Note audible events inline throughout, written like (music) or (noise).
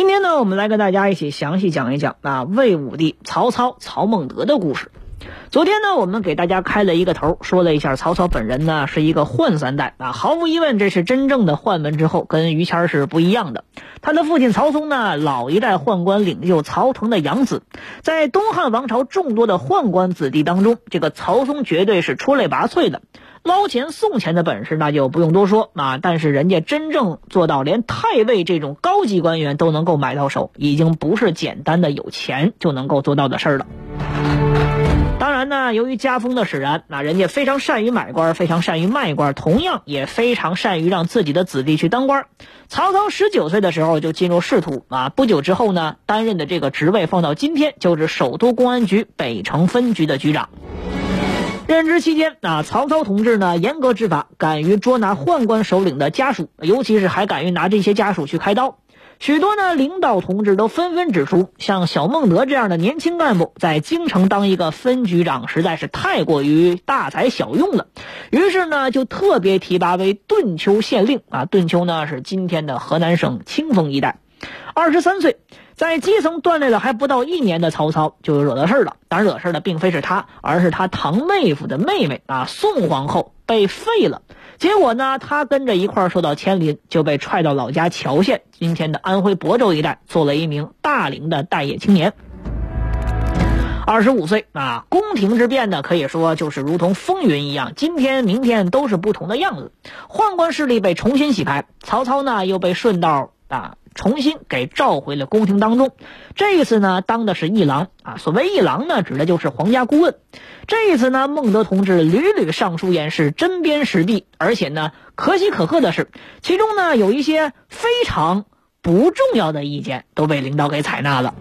今天呢，我们来跟大家一起详细讲一讲啊魏武帝曹操曹孟德的故事。昨天呢，我们给大家开了一个头，说了一下曹操本人呢是一个宦三代啊，毫无疑问，这是真正的宦门之后，跟于谦是不一样的。他的父亲曹嵩呢，老一代宦官领袖曹腾的养子，在东汉王朝众多的宦官子弟当中，这个曹嵩绝对是出类拔萃的。捞钱送钱的本事那就不用多说啊，但是人家真正做到连太尉这种高级官员都能够买到手，已经不是简单的有钱就能够做到的事儿了。当然呢，由于家风的使然，那人家非常善于买官，非常善于卖官，同样也非常善于让自己的子弟去当官。曹操十九岁的时候就进入仕途啊，不久之后呢，担任的这个职位放到今天就是首都公安局北城分局的局长。任职期间，啊，曹操同志呢严格执法，敢于捉拿宦官首领的家属，尤其是还敢于拿这些家属去开刀。许多呢领导同志都纷纷指出，像小孟德这样的年轻干部，在京城当一个分局长实在是太过于大材小用了。于是呢，就特别提拔为顿丘县令。啊，顿丘呢是今天的河南省清丰一带。二十三岁。在基层锻炼了还不到一年的曹操就惹到事儿了，当然惹事儿的并非是他，而是他堂妹夫的妹妹啊，宋皇后被废了。结果呢，他跟着一块儿受到牵连，就被踹到老家谯县（今天的安徽亳州一带），做了一名大龄的待业青年。二十五岁啊，宫廷之变呢，可以说就是如同风云一样，今天明天都是不同的样子。宦官势力被重新洗牌，曹操呢又被顺道啊。重新给召回了宫廷当中，这一次呢，当的是一郎啊。所谓一郎呢，指的就是皇家顾问。这一次呢，孟德同志屡屡上书言是针砭时弊，而且呢，可喜可贺的是，其中呢有一些非常不重要的意见都被领导给采纳了。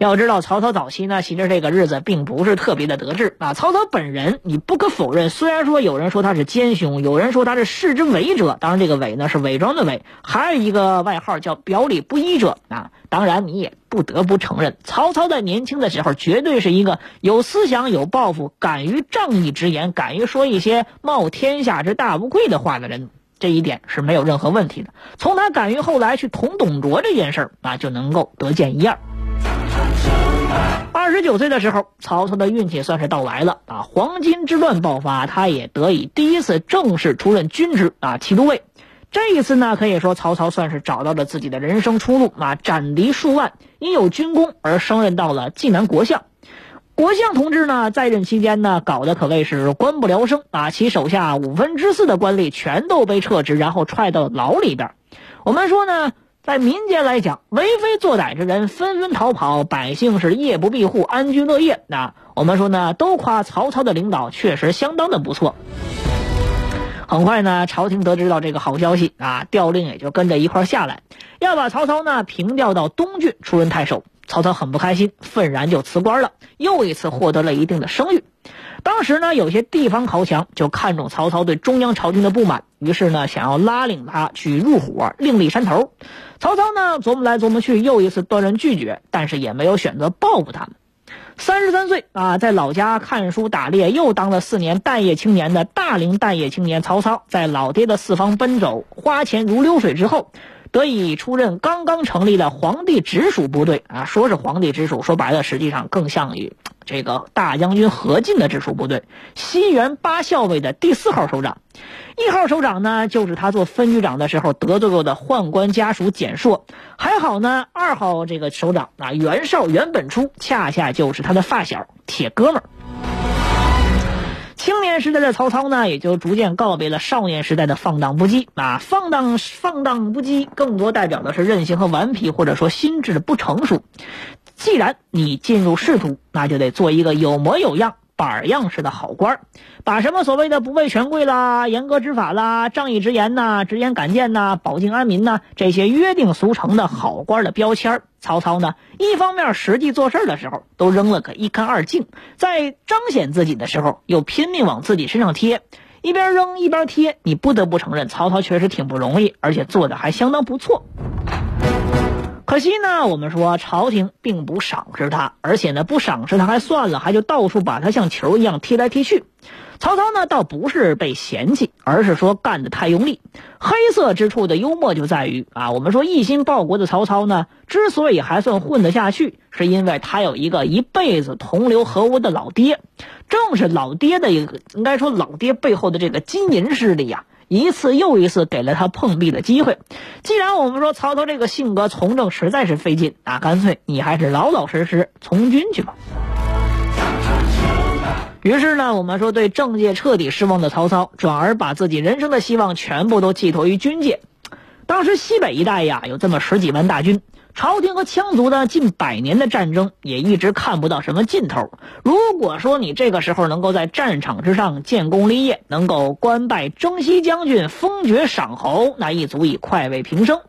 要知道，曹操早期呢，其实这个日子并不是特别的得志啊。曹操本人，你不可否认，虽然说有人说他是奸雄，有人说他是世之伪者，当然这个伪呢是伪装的伪，还有一个外号叫表里不一者啊。当然你也不得不承认，曹操在年轻的时候绝对是一个有思想、有抱负、敢于仗义直言、敢于说一些冒天下之大不愧的话的人，这一点是没有任何问题的。从他敢于后来去捅董卓这件事儿啊，就能够得见一二。二十九岁的时候，曹操的运气算是到来了啊！黄巾之乱爆发，他也得以第一次正式出任军职啊，骑都尉。这一次呢，可以说曹操算是找到了自己的人生出路啊！斩敌数万，因有军功而升任到了济南国相。国相同志呢，在任期间呢，搞得可谓是官不聊生啊！其手下五分之四的官吏全都被撤职，然后踹到牢里边。我们说呢。在民间来讲，为非作歹之人纷纷逃跑，百姓是夜不闭户，安居乐业。那我们说呢，都夸曹操的领导确实相当的不错。很快呢，朝廷得知到这个好消息啊，调令也就跟着一块下来，要把曹操呢平调到东郡出任太守。曹操很不开心，愤然就辞官了，又一次获得了一定的声誉。当时呢，有些地方豪强就看中曹操对中央朝廷的不满，于是呢，想要拉领他去入伙，另立山头。曹操呢，琢磨来琢磨去，又一次断然拒绝，但是也没有选择报复他们。三十三岁啊，在老家看书打猎，又当了四年待业青年的大龄待业青年曹操，在老爹的四方奔走，花钱如流水之后。得以出任刚刚成立的皇帝直属部队啊，说是皇帝直属，说白了实际上更像于这个大将军何进的直属部队，西园八校尉的第四号首长。一号首长呢，就是他做分局长的时候得罪过的宦官家属简硕。还好呢，二号这个首长啊，袁绍、袁本初，恰恰就是他的发小、铁哥们儿。青年时代的曹操呢，也就逐渐告别了少年时代的放荡不羁啊，放荡放荡不羁，更多代表的是任性和顽皮，或者说心智的不成熟。既然你进入仕途，那就得做一个有模有样、板样式的好官，把什么所谓的不畏权贵啦、严格执法啦、仗义直言呐、直言敢谏呐、保境安民呐这些约定俗成的好官的标签曹操呢，一方面实际做事的时候都扔了个一干二净，在彰显自己的时候又拼命往自己身上贴，一边扔一边贴，你不得不承认曹操确实挺不容易，而且做的还相当不错。可惜呢，我们说朝廷并不赏识他，而且呢不赏识他还算了，还就到处把他像球一样踢来踢去。曹操呢倒不是被嫌弃，而是说干得太用力。黑色之处的幽默就在于啊，我们说一心报国的曹操呢，之所以还算混得下去，是因为他有一个一辈子同流合污的老爹，正是老爹的一个，应该说老爹背后的这个金银势力呀。一次又一次给了他碰壁的机会。既然我们说曹操这个性格从政实在是费劲，那干脆你还是老老实实从军去吧。于是呢，我们说对政界彻底失望的曹操，转而把自己人生的希望全部都寄托于军界。当时西北一带呀，有这么十几万大军。朝廷和羌族的近百年的战争也一直看不到什么尽头。如果说你这个时候能够在战场之上建功立业，能够官拜征西将军、封爵赏侯，那亦足以快慰平生。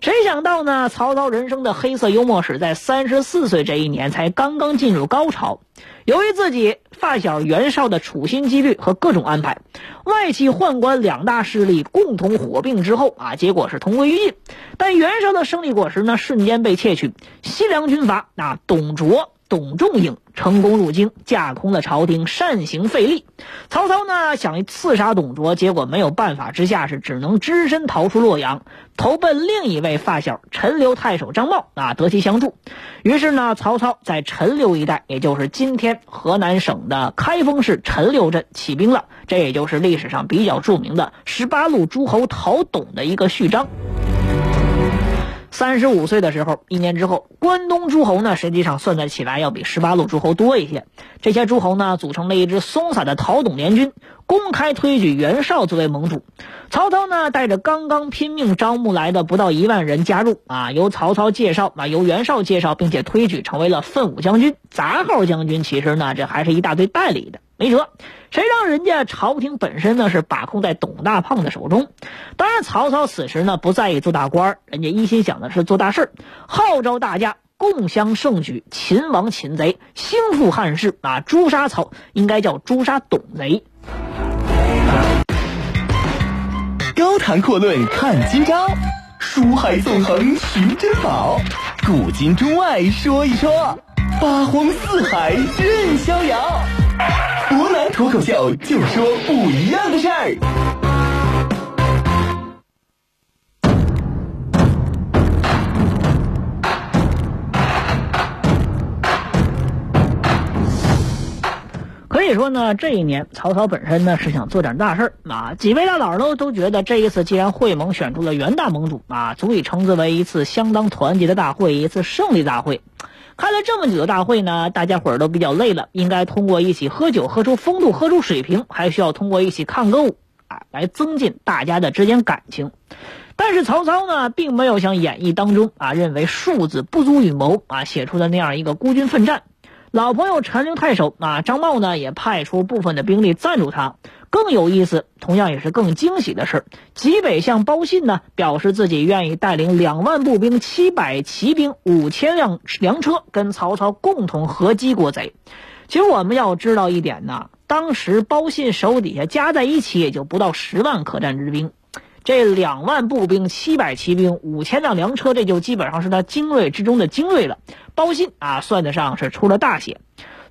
谁想到呢？曹操人生的黑色幽默史在三十四岁这一年才刚刚进入高潮。由于自己发小袁绍的处心积虑和各种安排，外戚宦官两大势力共同火并之后啊，结果是同归于尽。但袁绍的胜利果实呢，瞬间被窃取。西凉军阀那董卓。董仲颖成功入京，架空了朝廷，擅行废立。曹操呢想刺杀董卓，结果没有办法之下，是只能只身逃出洛阳，投奔另一位发小陈留太守张茂啊，得其相助。于是呢，曹操在陈留一带，也就是今天河南省的开封市陈留镇起兵了。这也就是历史上比较著名的十八路诸侯讨董的一个序章。三十五岁的时候，一年之后，关东诸侯呢，实际上算得起来要比十八路诸侯多一些。这些诸侯呢，组成了一支松散的讨董联军，公开推举袁绍作为盟主。曹操呢，带着刚刚拼命招募来的不到一万人加入 (laughs) 啊，由曹操介绍啊，由袁绍介绍，并且推举成为了奋武将军、杂号将军。其实呢，这还是一大堆代理的。没辙，谁让人家朝廷本身呢是把控在董大胖的手中？当然，曹操此时呢不在意做大官，人家一心想的是做大事号召大家共襄盛举，擒王擒贼，兴复汉室啊！诛杀曹，应该叫诛杀董贼。高谈阔论看今朝，书海纵横寻珍宝，古今中外说一说，八荒四海任逍遥。湖南脱口秀，就说不一样的事儿。可以说呢，这一年曹操本身呢是想做点大事儿啊。几位大佬呢都觉得，这一次既然会盟选出了袁大盟主啊，足以称之为一次相当团结的大会，一次胜利大会。开了这么久的大会呢，大家伙儿都比较累了，应该通过一起喝酒喝出风度，喝出水平，还需要通过一起看歌舞啊，来增进大家的之间感情。但是曹操呢，并没有像演义当中啊认为庶子不足与谋啊写出的那样一个孤军奋战。老朋友陈留太守啊张茂呢，也派出部分的兵力赞助他。更有意思，同样也是更惊喜的是，济北向包信呢表示自己愿意带领两万步兵、七百骑兵、五千辆粮车，跟曹操共同合击国贼。其实我们要知道一点呢，当时包信手底下加在一起也就不到十万可战之兵，这两万步兵、七百骑兵、五千辆粮车，这就基本上是他精锐之中的精锐了。包信啊，算得上是出了大血。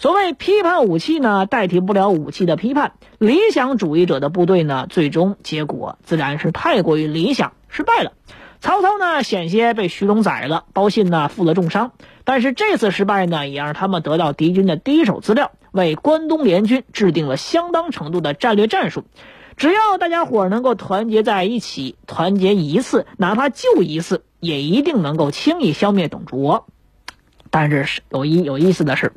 所谓批判武器呢，代替不了武器的批判。理想主义者的部队呢，最终结果自然是太过于理想，失败了。曹操呢，险些被徐荣宰了，包信呢，负了重伤。但是这次失败呢，也让他们得到敌军的第一手资料，为关东联军制定了相当程度的战略战术。只要大家伙能够团结在一起，团结一次，哪怕就一次，也一定能够轻易消灭董卓。但是有一有意思的是，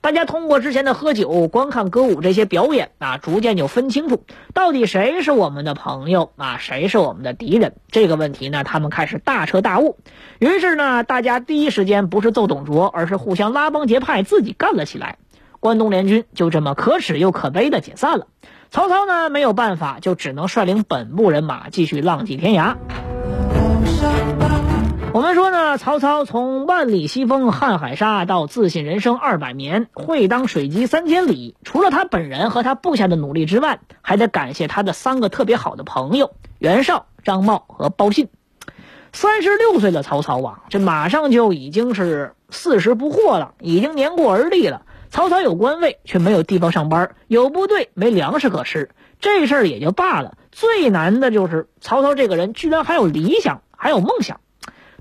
大家通过之前的喝酒、观看歌舞这些表演啊，逐渐就分清楚到底谁是我们的朋友啊，谁是我们的敌人。这个问题呢，他们开始大彻大悟。于是呢，大家第一时间不是揍董卓，而是互相拉帮结派，自己干了起来。关东联军就这么可耻又可悲的解散了。曹操呢没有办法，就只能率领本部人马继续浪迹天涯。我们说呢，曹操从万里西风瀚海沙到自信人生二百年，会当水击三千里，除了他本人和他部下的努力之外，还得感谢他的三个特别好的朋友袁绍、张茂和包信。三十六岁的曹操啊，这马上就已经是四十不惑了，已经年过而立了。曹操有官位，却没有地方上班；有部队，没粮食可吃。这事儿也就罢了，最难的就是曹操这个人居然还有理想，还有梦想。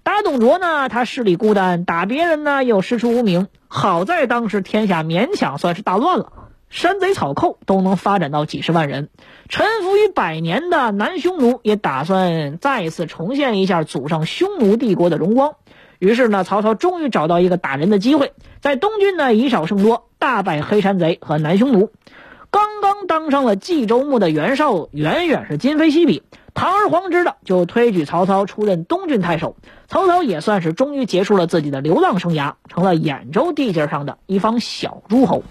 打董卓呢，他势力孤单；打别人呢，又师出无名。好在当时天下勉强算是大乱了，山贼草寇都能发展到几十万人。臣服于百年的南匈奴也打算再一次重现一下祖上匈奴帝国的荣光。于是呢，曹操终于找到一个打人的机会，在东郡呢以少胜多，大败黑山贼和南匈奴。刚刚当上了冀州牧的袁绍，远远是今非昔比。堂而皇之的就推举曹操出任东郡太守，曹操也算是终于结束了自己的流浪生涯，成了兖州地界上的一方小诸侯。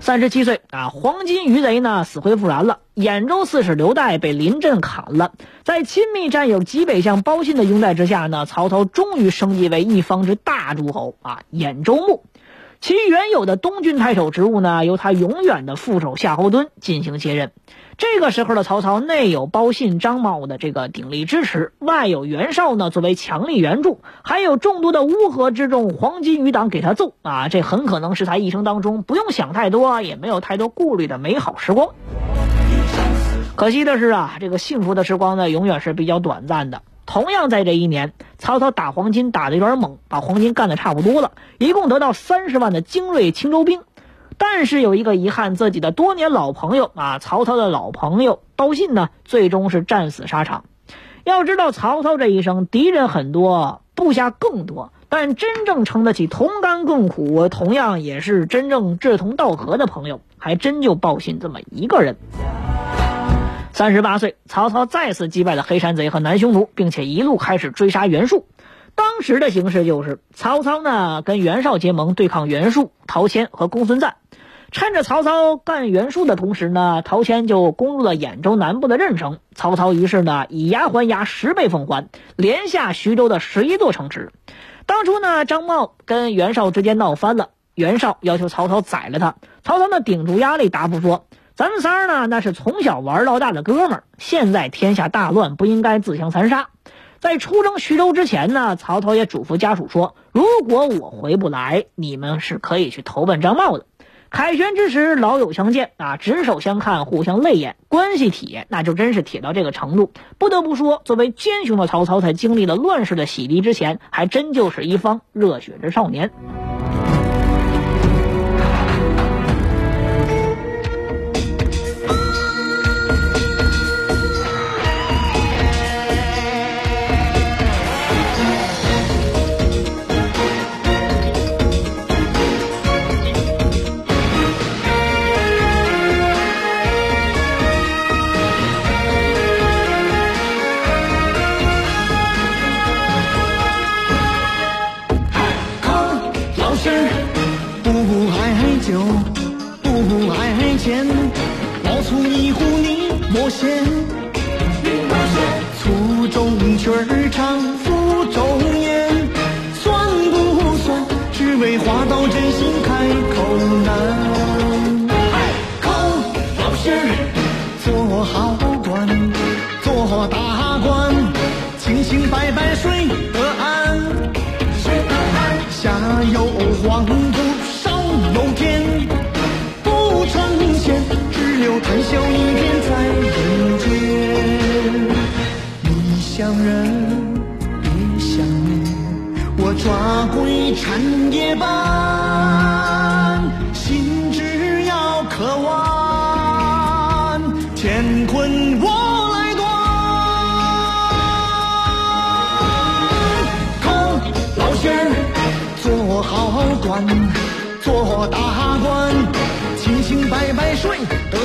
三十七岁啊，黄巾余贼呢死灰复燃了，兖州刺史刘岱被临阵砍了，在亲密战友济北相包信的拥戴之下呢，曹操终于升级为一方之大诸侯啊，兖州牧。其原有的东郡太守职务呢，由他永远的副手夏侯惇进行接任。这个时候的曹操，内有包信、张茂的这个鼎力支持，外有袁绍呢作为强力援助，还有众多的乌合之众、黄巾余党给他揍啊！这很可能是他一生当中不用想太多，也没有太多顾虑的美好时光。可惜的是啊，这个幸福的时光呢，永远是比较短暂的。同样在这一年，曹操打黄巾打的有点猛，把黄巾干的差不多了，一共得到三十万的精锐青州兵。但是有一个遗憾，自己的多年老朋友啊，曹操的老朋友包信呢，最终是战死沙场。要知道，曹操这一生敌人很多，部下更多，但真正撑得起同甘共苦，同样也是真正志同道合的朋友，还真就包信这么一个人。三十八岁，曹操再次击败了黑山贼和南匈奴，并且一路开始追杀袁术。当时的形势就是，曹操呢跟袁绍结盟对抗袁术、陶谦和公孙瓒。趁着曹操干袁术的同时呢，陶谦就攻入了兖州南部的任城。曹操于是呢以牙还牙，十倍奉还，连下徐州的十一座城池。当初呢，张茂跟袁绍之间闹翻了，袁绍要求曹操宰了他。曹操呢顶住压力答复说：“咱们仨呢那是从小玩到大的哥们儿，现在天下大乱，不应该自相残杀。”在出征徐州之前呢，曹操也嘱咐家属说：“如果我回不来，你们是可以去投奔张茂的。”凯旋之时，老友相见啊，执手相看，互相泪眼，关系铁，那就真是铁到这个程度。不得不说，作为奸雄的曹操，在经历了乱世的洗涤之前，还真就是一方热血之少年。有黄。做大官，清清白白睡得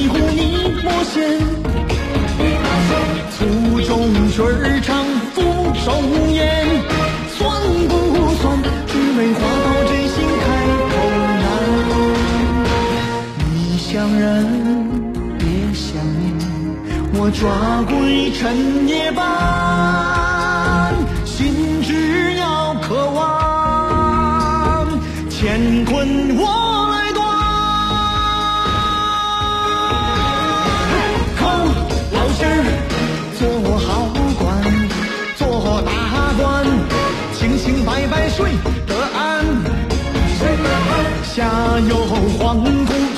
一壶泥膜鲜粗中水儿长负重盐算不算只为花到真心开口难你想人别想念我抓鬼成夜半睡得安。下有黄土。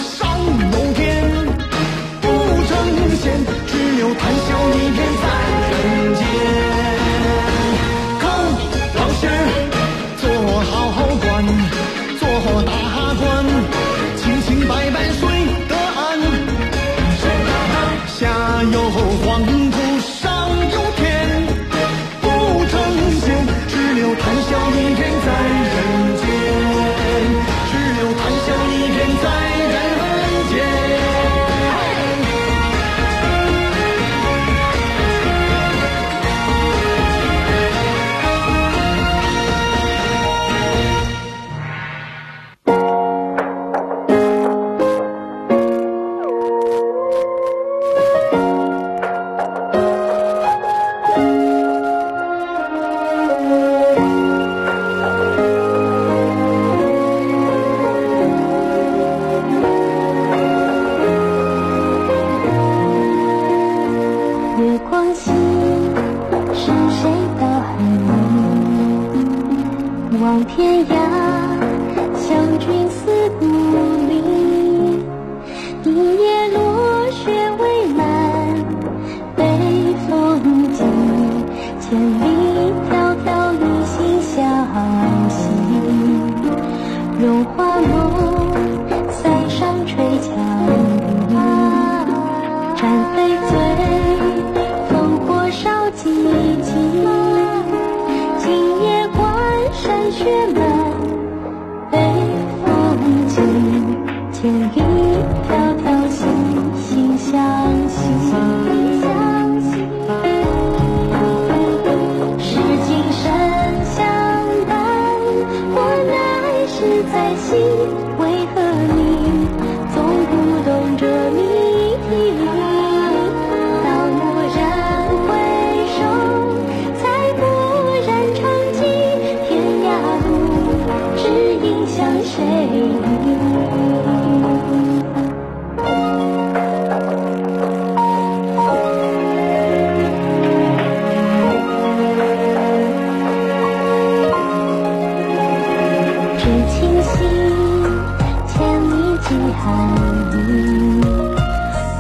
遗憾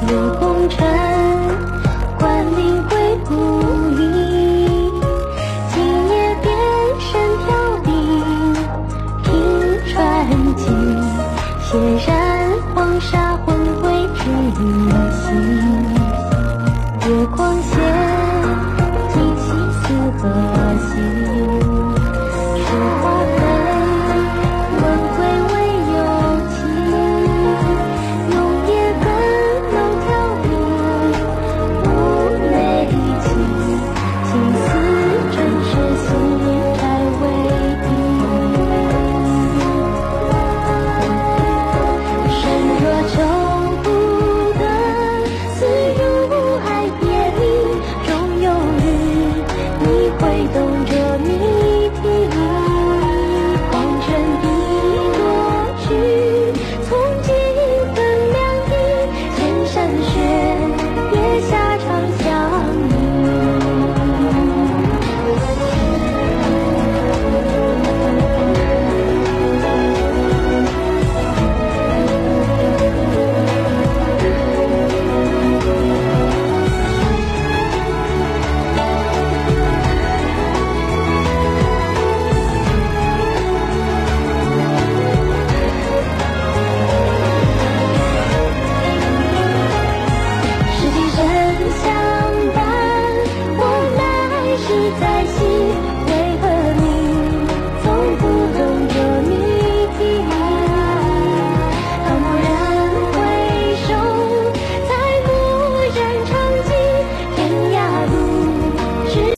如果